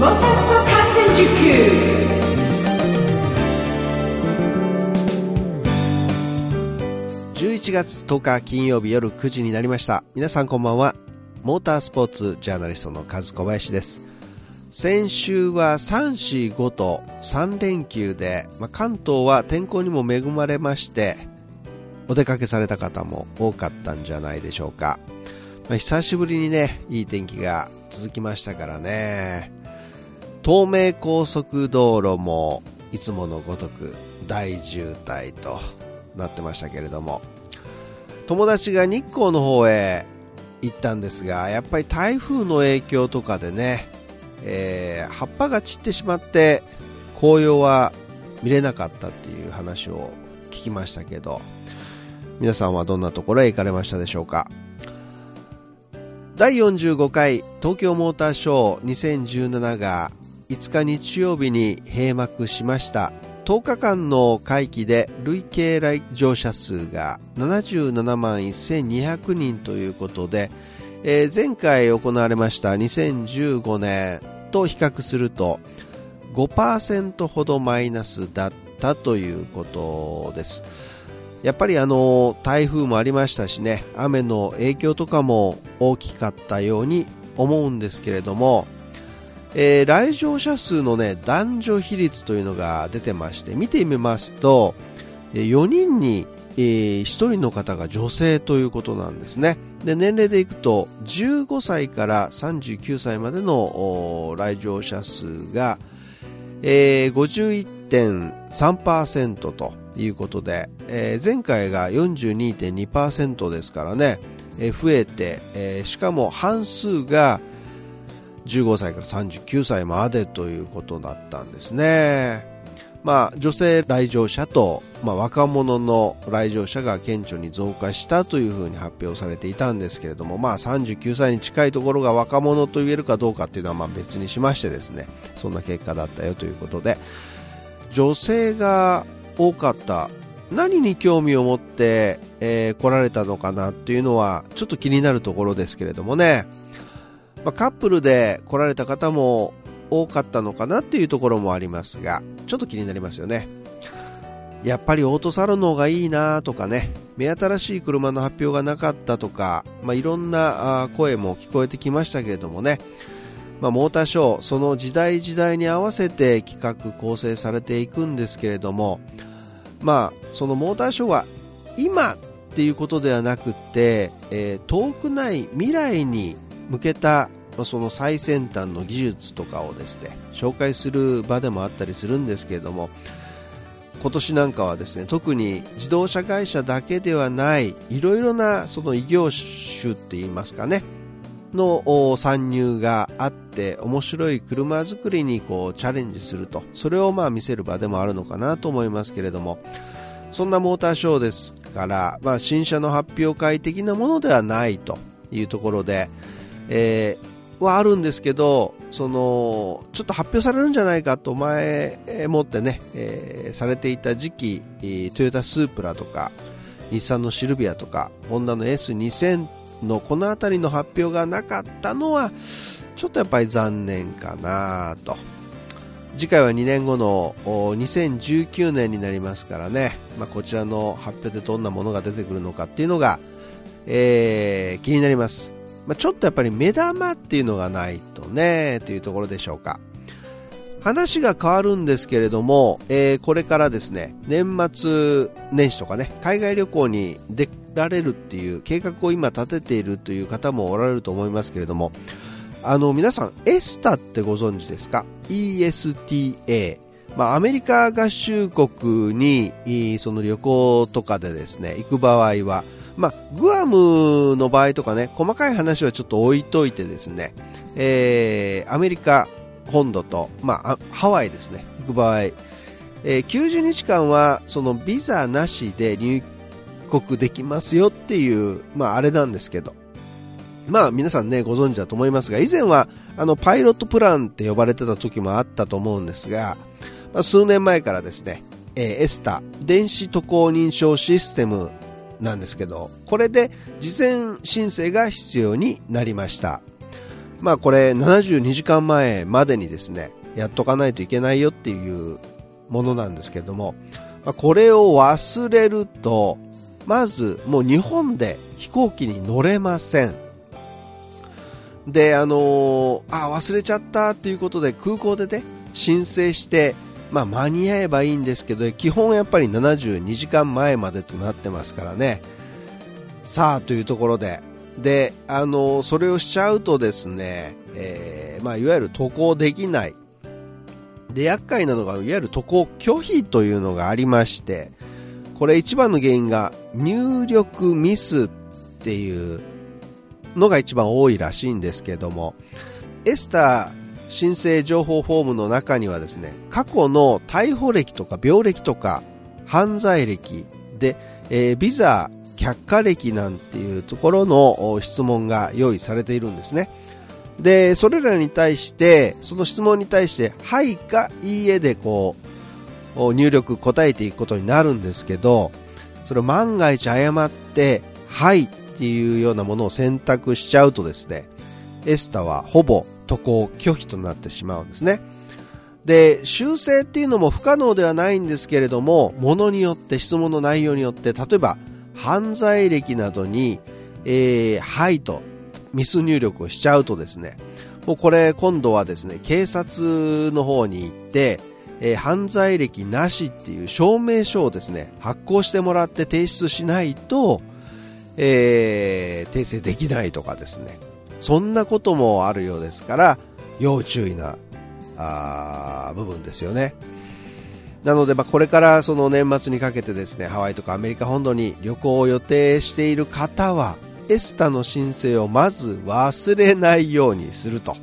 Motesto Katsenjuku 11月10日金曜日夜9時になりました。皆さんこんばんは。モータースポーツジャーナリストの和小林です。先週は345と3連休で、まあ、関東は天候にも恵まれましてお出かけされた方も多かったんじゃないでしょうか、まあ、久しぶりにねいい天気が続きましたからね。東名高速道路もいつものごとく大渋滞となってましたけれども友達が日光の方へ行ったんですがやっぱり台風の影響とかでね、えー葉っぱが散ってしまって紅葉は見れなかったっていう話を聞きましたけど皆さんはどんなところへ行かれましたでしょうか？第45回東京モーターショー2017が5日日曜日に閉幕しました。10日間の会期で累計来場者数が77万1200人ということで、えー前回行われました2015年と比較すると5%ほどマイナスだったということです。やっぱりあの台風もありましたしね雨の影響とかも大きかったように思うんですけれども、えー来場者数のね男女比率というのが出てまして見てみますと4人に、えー1人の方が女性ということなんですね。で年齢でいくと15歳から39歳までの来場者数が、えー51.3%ということで、えー前回が42.2%ですからね、えー増えて、えーしかも半数が15歳から39歳までということだったんですね。まあ、女性来場者と、まあ、若者の来場者が顕著に増加したというふうに発表されていたんですけれども、まあ、39歳に近いところが若者と言えるかどうかっていうのはまあ別にしましてですねそんな結果だったよということで女性が多かった何に興味を持って、えー来られたのかなっていうのはちょっと気になるところですけれどもね、まあ、カップルで来られた方も多かったのかなっていうところもありますがちょっと気になりますよね。やっぱりオートサロンの方がいいなとかね目新しい車の発表がなかったとか、まあ、いろんな声も聞こえてきましたけれどもね、まあ、モーターショーその時代時代に合わせて企画構成されていくんですけれどもまあそのモーターショーは今っていうことではなくて、えー遠くない未来に向けたその最先端の技術とかをですね紹介する場でもあったりするんですけれども今年なんかはですね特に自動車会社だけではないいろいろなその異業種って言いますかねの参入があって面白い車作りにこうチャレンジするとそれをまあ見せる場でもあるのかなと思いますけれどもそんなモーターショーですから、まあ、新車の発表会的なものではないというところで、えーはあるんですけどそのちょっと発表されるんじゃないかと前もってね、えーされていた時期トヨタスープラとか日産のシルビアとかホンダの S2000 のこの辺りの発表がなかったのはちょっとやっぱり残念かなと。次回は2年後の2019年になりますからね、まあ、こちらの発表でどんなものが出てくるのかっていうのが、えー気になります、まあ、ちょっとやっぱり目玉っていうのがないとねというところでしょうか。話が変わるんですけれども、えーこれからですね年末年始とかね海外旅行に出られるっていう計画を今立てているという方もおられると思いますけれどもあの皆さんエスタってご存知ですか？ESTA まあ、アメリカ合衆国にその旅行とかでですね行く場合は、まあ、グアムの場合とかね細かい話はちょっと置いといてですね、えーアメリカ本土と、まあ、ハワイですね行く場合、えー90日間はそのビザなしで入国できますよっていう、まあ、あれなんですけど。まあ皆さんねご存知だと思いますが以前はあのパイロットプランって呼ばれてた時もあったと思うんですが、まあ、数年前からですね、えーエスタ電子渡航認証システムなんですけどこれで事前申請が必要になりましたまあこれ72時間前までにですね、やっとかないといけないよっていうものなんですけども、ま、これを忘れると、まずもう日本で飛行機に乗れません。で、あのー、あ、忘れちゃったっていうことで空港でね、申請して、まあ間に合えばいいんですけど、基本やっぱり72時間前までとなってますからね。さあ、というところで、で、あの、それをしちゃうとですね、えー、まあいわゆる渡航できない。で、厄介なのが、いわゆる渡航拒否というのがありまして、これ一番の原因が入力ミスっていうのが一番多いらしいんですけども、エスター申請情報フォームの中にはですね、過去の逮捕歴とか病歴とか犯罪歴で、えー、ビザ却下歴なんていうところの質問が用意されているんですね。で、それらに対して、その質問に対して、はいかいいえでこう、入力答えていくことになるんですけど、それを万が一誤って、はいっていうようなものを選択しちゃうとですね、エスタはほぼ渡航拒否となってしまうんですね。で、修正っていうのも不可能ではないんですけれども、ものによって、質問の内容によって、例えば、犯罪歴などに、えー、はいと、ミス入力をしちゃうとですね、もうこれ今度はですね、警察の方に行って、えー、犯罪歴なしっていう証明書をですね、発行してもらって提出しないと、えー、訂正できないとかですねそんなこともあるようですから要注意なあ部分ですよね。なので、ま、これからその年末にかけてですねハワイとかアメリカ本土に旅行を予定している方はエスタの申請をまず忘れないようにすると。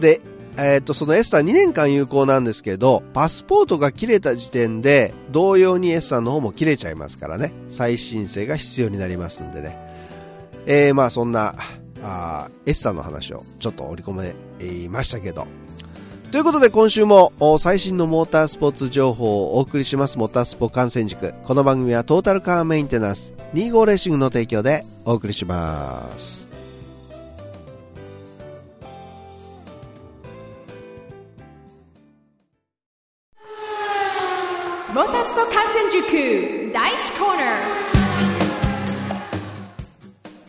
でえっ、と、その S さん2年間有効なんですけど、パスポートが切れた時点で、同様に S さんの方も切れちゃいますからね、再申請が必要になりますんでね。えー、まあそんな、あ S さんの話をちょっと織り込めましたけど。ということで今週も最新のモータースポーツ情報をお送りしますモータースポ観戦塾。この番組はトータルカーメンテナンス25レーシングの提供でお送りします。モータースポ観戦塾第1コーナー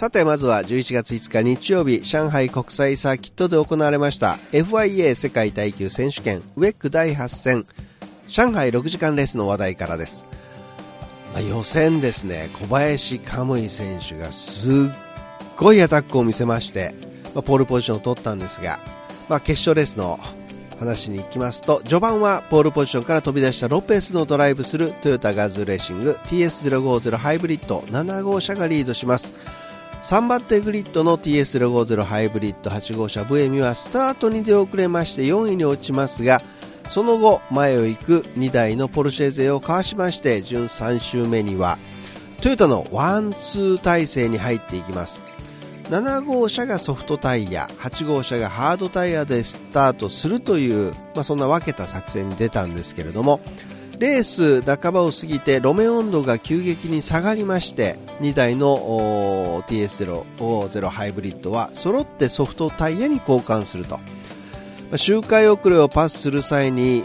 さてまずは11月5日日曜日上海国際サーキットで行われました FIA 世界耐久選手権ウェック第8戦上海6時間レースの話題からです、まあ、予選ですね小林カムイ選手がすっごいアタックを見せまして、まあ、ポールポジションを取ったんですが、まあ、決勝レースの話に行きますと序盤はポールポジションから飛び出したロペスのドライブするトヨタガズレーシング TS050 ハイブリッド7号車がリードします。3番手グリッドの TS050 ハイブリッド8号車ブエミはスタートに出遅れまして4位に落ちますがその後前を行く2台のポルシェ勢をかわしまして順3周目にはトヨタのワンツー体制に入っていきます。7号車がソフトタイヤ8号車がハードタイヤでスタートするという、まあ、そんな分けた作戦に出たんですけれどもレース半ばを過ぎて路面温度が急激に下がりまして2台の ts00 ハイブリッドは揃ってソフトタイヤに交換すると。周回遅れをパスする際に、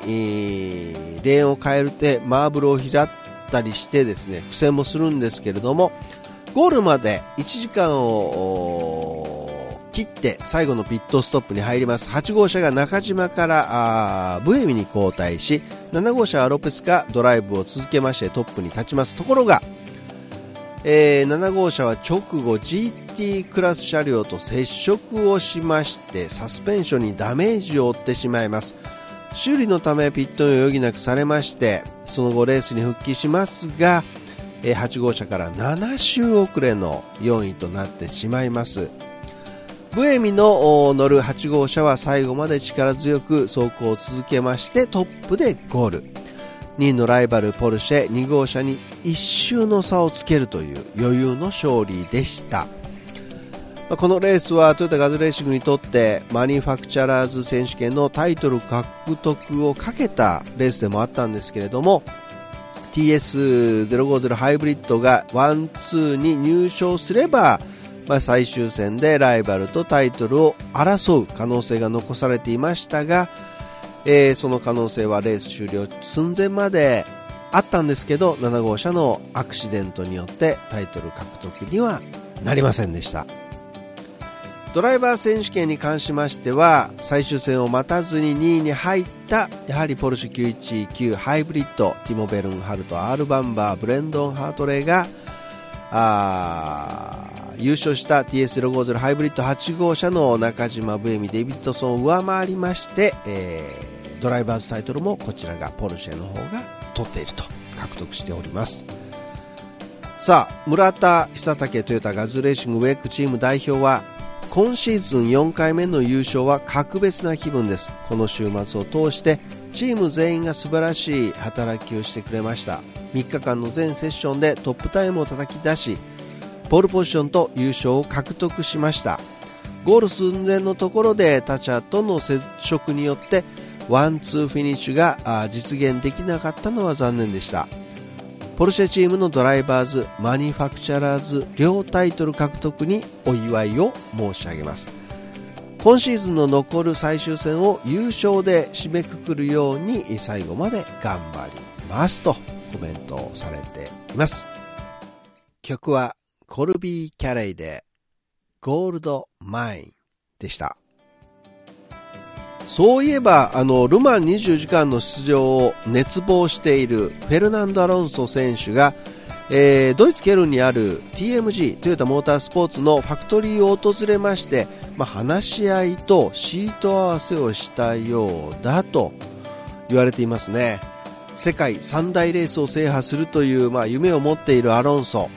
レーンを変えるてマーブルを開ったりしてですね苦戦もするんですけれどもゴールまで1時間を切って最後のピットストップに入ります。8号車が中島からブエミに交代し7号車はロペスがドライブを続けましてトップに立ちます。ところが、えー、7号車は直後 GT クラス車両と接触をしましてサスペンションにダメージを負ってしまいます。修理のためピットを余儀なくされましてその後レースに復帰しますが8号車から7周遅れの4位となってしまいます。ブエミの乗る8号車は最後まで力強く走行を続けましてトップでゴール。2位のライバルポルシェ2号車に1周の差をつけるという余裕の勝利でした。このレースはトヨタガズレーシングにとってマニファクチャラーズ選手権のタイトル獲得をかけたレースでもあったんですけれども TS050 ハイブリッドがワンツーに入賞すればまあ、最終戦でライバルとタイトルを争う可能性が残されていましたが、えー、その可能性はレース終了寸前まであったんですけど7号車のアクシデントによってタイトル獲得にはなりませんでした。ドライバー選手権に関しましては最終戦を待たずに2位に入ったやはりポルシェ919ハイブリッドティモ・ベルンハルトアール・バンバーブレンドン・ハートレーがあ優勝した TS050 ハイブリッド8号車の中島ブエミデビッドソンを上回りまして、えー、ドライバーズタイトルもこちらがポルシェの方が取っていると獲得しております。さあ村田久武トヨタガズレーシングウェイクチーム代表は今シーズン4回目の優勝は格別な気分です。この週末を通してチーム全員が素晴らしい働きをしてくれました。3日間の全セッションでトップタイムを叩き出しポールポジションと優勝を獲得しました。ゴール寸前のところで他車との接触によってワンツーフィニッシュが実現できなかったのは残念でした。ポルシェチームのドライバーズマニファクチャラーズ両タイトル獲得にお祝いを申し上げます。今シーズンの残る最終戦を優勝で締めくくるように最後まで頑張りますと。コメントされています曲はコルビー・キャレイでゴールド・マインでした。そういえば、あの、ルマン20時間の出場を熱望しているフェルナンド・アロンソ選手が、えー、ドイツ・ケルンにある TMG トヨタモータースポーツのファクトリーを訪れまして、まあ、話し合いとシート合わせをしたようだと言われていますね世界三大レースを制覇するという、まあ、夢を持っているアロンソ。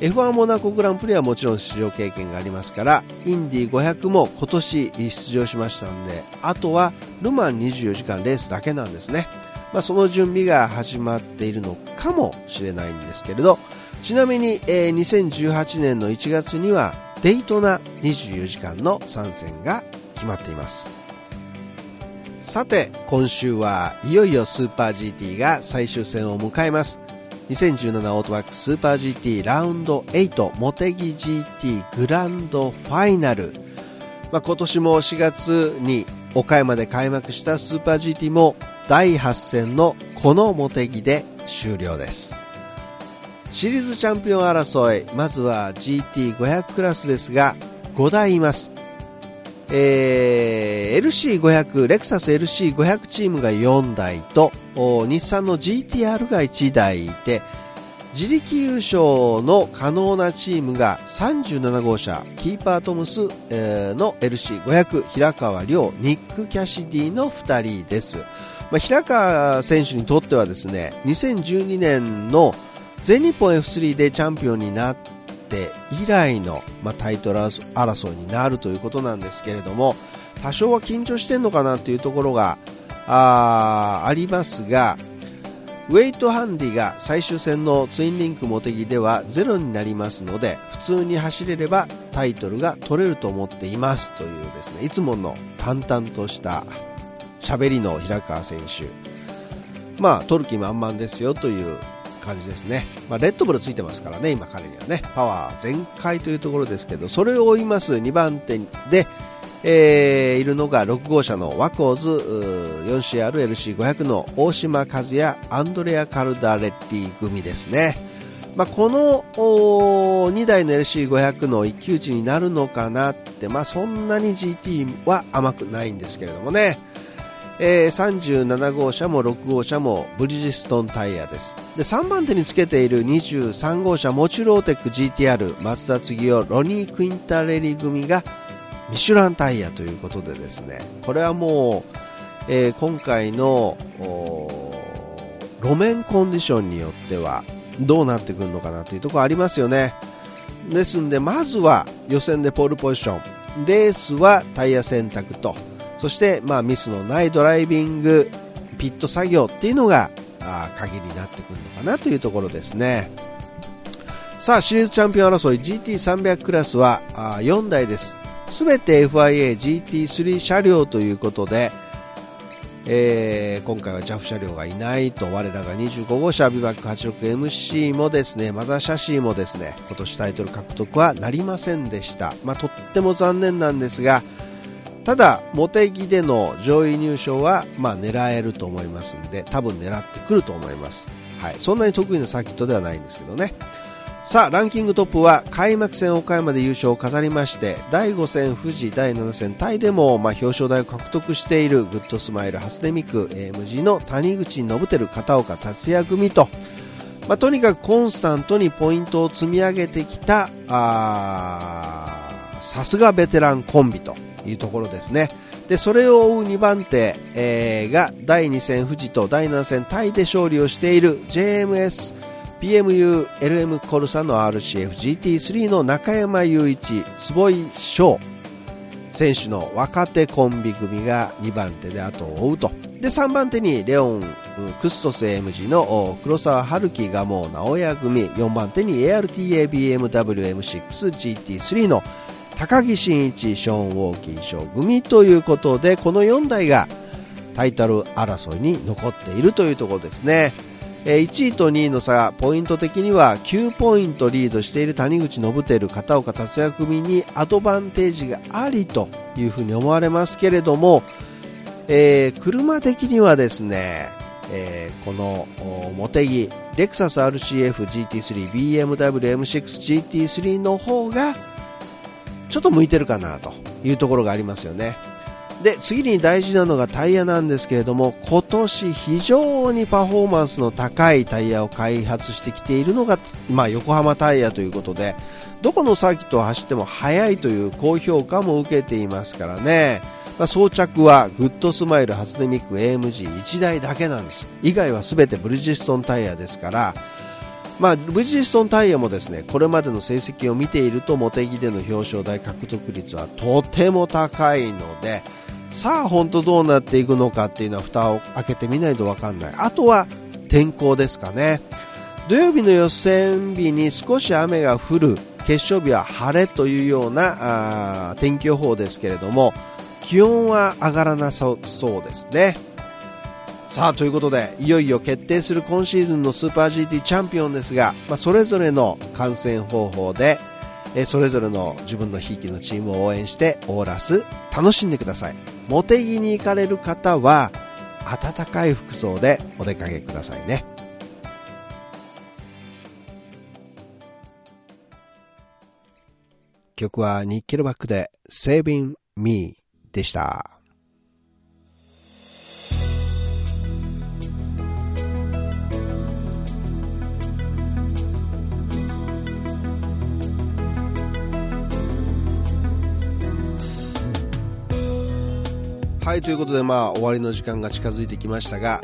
F1 モナコグランプリはもちろん出場経験がありますからインディ500も今年出場しましたんであとはルマン24時間レースだけなんですね、まあ、その準備が始まっているのかもしれないんですけれどちなみに、えー、2018年の1月にはデイトナ24時間の参戦が決まっています。さて今週はいよいよスーパー GT が最終戦を迎えます。2017オートバックスーパー GT ラウンド8モテギ GT グランドファイナル、まあ、今年も4月に岡山で開幕したスーパー GT も第8戦のこのモテギで終了です。シリーズチャンピオン争いまずは GT500 クラスですが5台います。えー、LC500 レクサス LC500 チームが4台と日産の GTR が1台いて自力優勝の可能なチームが37号車キーパートムス、えー、の LC500 平川亮ニック・キャシディの2人です、まあ、平川選手にとってはですね2012年の全日本 F3 でチャンピオンになって以来の、まあ、タイトル争いになるということなんですけれども多少は緊張してるのかなというところがあありますがウェイトハンディが最終戦のツインリンクモテギではゼロになりますので普通に走れればタイトルが取れると思っていますというですねいつもの淡々とした喋りの平川選手。まあ取る気満々ですよという感じですね、まあ、レッドブルついてますからね今彼にはね。パワー全開というところですけどそれを追います2番手でえー、いるのが6号車のワコーズ 4CRLC500 の大島和也アンドレア・カルダレッリー組ですね、まあ、この2台の LC500 の一騎打ちになるのかなって、まあ、そんなに GT は甘くないんですけれどもね、えー、37号車も6号車もブリヂストンタイヤです。で3番手につけている23号車モチュローテック GTR 松田次夫ロニー・クインタレリ組がミシュランタイヤということでですね。これはもう、えー、今回の路面コンディションによってはどうなってくるのかなというところありますよね。ですんでまずは予選でポールポジション。レースはタイヤ選択と。そして、まあ、ミスのないドライビングピット作業っていうのがあ鍵になってくるのかなというところですね。さあシリーズチャンピオン争い GT300 クラスはあ4台です。すべて FIA GT3 車両ということでえー、今回は JAF 車両がいないと我らが25号車ビバック 86MC もですねマザーシャシーもですね今年タイトル獲得はなりませんでした、まあ、とっても残念なんですがただ茂木での上位入賞はまあ狙えると思いますんで多分狙ってくると思います、はい、そんなに得意なサーキットではないんですけどね。さあランキングトップは開幕戦岡山で優勝を飾りまして第5戦富士第7戦タイでも、まあ、表彰台を獲得しているグッドスマイル初音ミク AMG の谷口信輝片岡達也組と、まあ、とにかくコンスタントにポイントを積み上げてきたさすがベテランコンビと。いうところですね。でそれを追う2番手、えー、が第2戦富士と第7戦タイで勝利をしている JMS PMU LM コルサの RCFGT3 の中山雄一坪井翔選手の若手コンビ組が2番手で後を追うと。で3番手にレオンクストス AMG の黒沢春樹がもう直哉組。4番手に ARTABMWM6GT3 の高木真一ショーン・ウォーキン賞組ということでこの4台がタイトル争いに残っているというところですね。1位と2位の差ポイント的には9ポイントリードしている谷口信輝片岡達也組にアドバンテージがありというふうに思われますけれども、えー、車的にはですね、えー、この茂木レクサス RCF GT3BMW M6GT3 の方がちょっと向いてるかなというところがありますよね。で次に大事なのがタイヤなんですけれども今年非常にパフォーマンスの高いタイヤを開発してきているのが、まあ、横浜タイヤということでどこのサーキットを走っても速いという高評価も受けていますからね、まあ、装着はグッドスマイル初音ミク AMG1 台だけなんです。以外は全てブリヂストンタイヤですからまあ、ブリヂストンタイヤもですねこれまでの成績を見ていると茂木での表彰台獲得率はとても高いのでさあ本当どうなっていくのかっていうのは蓋を開けてみないと分かんない。あとは天候ですかね。土曜日の予選日に少し雨が降る。決勝日は晴れというようなあ天気予報ですけれども気温は上がらなさそうですね。さあということでいよいよ決定する今シーズンのスーパー GT チャンピオンですが、まあ、それぞれの観戦方法でえそれぞれの自分のひいきのチームを応援してオーラス楽しんでください茂木に行かれる方は暖かい服装でお出かけくださいね曲はニッケルバックで Saving Me でした。はいということでまあ終わりの時間が近づいてきましたが、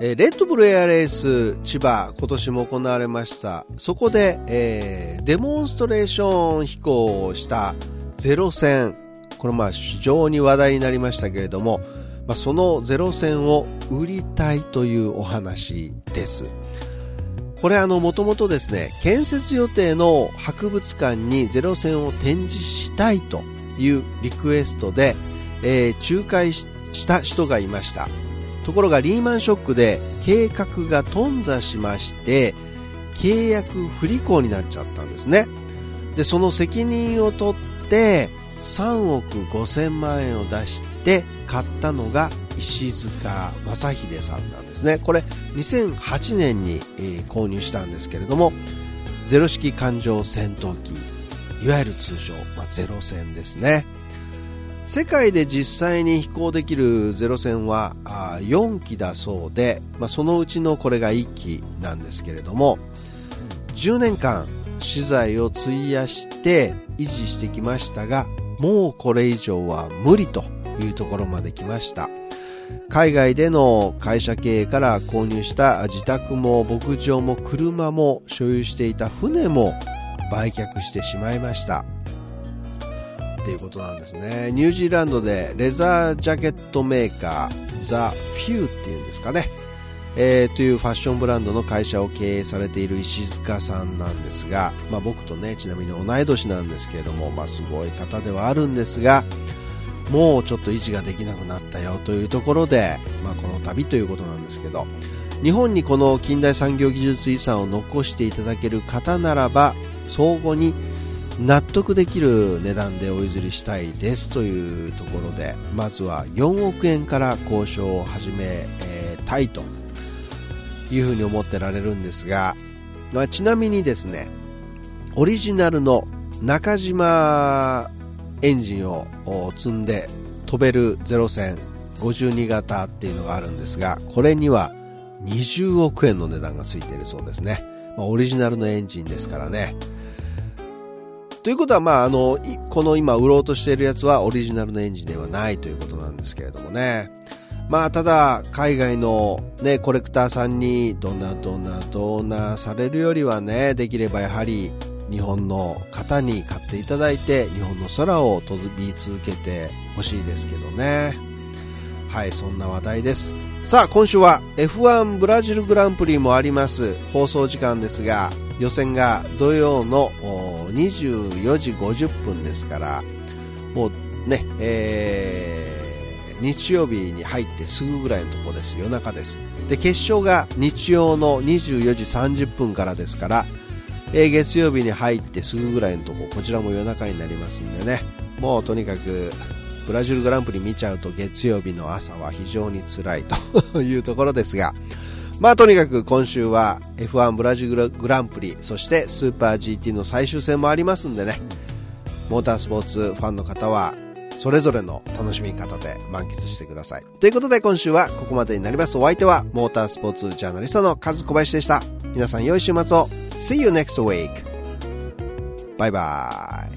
えー、レッドブルエアレース千葉今年も行われました。そこで、えー、デモンストレーション飛行をしたゼロ戦。これまあ非常に話題になりましたけれども、まあ、そのゼロ戦を売りたいというお話です。これあのもともとですね建設予定の博物館にゼロ戦を展示したいというリクエストでえー、仲介した人がいました。ところがリーマンショックで計画が頓挫しまして契約不履行になっちゃったんですね。でその責任を取って3億5000万円を出して買ったのが石塚正秀さんなんですね。これ2008年に、え、購入したんですけれどもゼロ式艦上戦闘機いわゆる通称、まあ、ゼロ戦ですね。世界で実際に飛行できるゼロ戦は4機だそうで、まあ、そのうちのこれが1機なんですけれども10年間資材を費やして維持してきましたがもうこれ以上は無理というところまで来ました。海外での会社経営から購入した自宅も牧場も車も所有していた船も売却してしまいました。っていうことなんですね。ニュージーランドでレザージャケットメーカーザ・フューっていうんですかね、えー、というファッションブランドの会社を経営されている石塚さんなんですが、まあ、僕とねちなみに同い年なんですけれども、まあ、すごい方ではあるんですがもうちょっと維持ができなくなったよというところで、まあ、この旅ということなんですけど日本にこの近代産業技術遺産を残していただける方ならば相互に納得できる値段でお譲りしたいですというところでまずは4億円から交渉を始めたいというふうに思ってられるんですが、まあ、ちなみにですねオリジナルの中島エンジンを積んで飛べるゼ戦52型っていうのがあるんですがこれには20億円の値段がついているそうですね、まあ、オリジナルのエンジンですからね。ということは、まあ、あの、この今売ろうとしているやつはオリジナルのエンジンではないということなんですけれどもね。まあ、ただ、海外のね、コレクターさんにどんなどんなどなされるよりはね、できればやはり日本の方に買っていただいて、日本の空を飛び続けてほしいですけどね。はい、そんな話題です。さあ、今週は F1 ブラジルグランプリもあります。放送時間ですが、予選が土曜の24時50分ですから、もうね、えー、日曜日に入ってすぐぐらいのところです。夜中です。で、決勝が日曜の24時30分からですから、えー、月曜日に入ってすぐぐらいのところ、こちらも夜中になりますんでね、もうとにかく、ブラジルグランプリ見ちゃうと月曜日の朝は非常に辛いというところですが、まあとにかく今週は F1 ブラジルグランプリ、そしてスーパー GT の最終戦もありますんでね、モータースポーツファンの方はそれぞれの楽しみ方で満喫してください。ということで今週はここまでになります。お相手はモータースポーツジャーナリストのカズ小林でした。皆さん良い週末を。See you next week. バイバイ。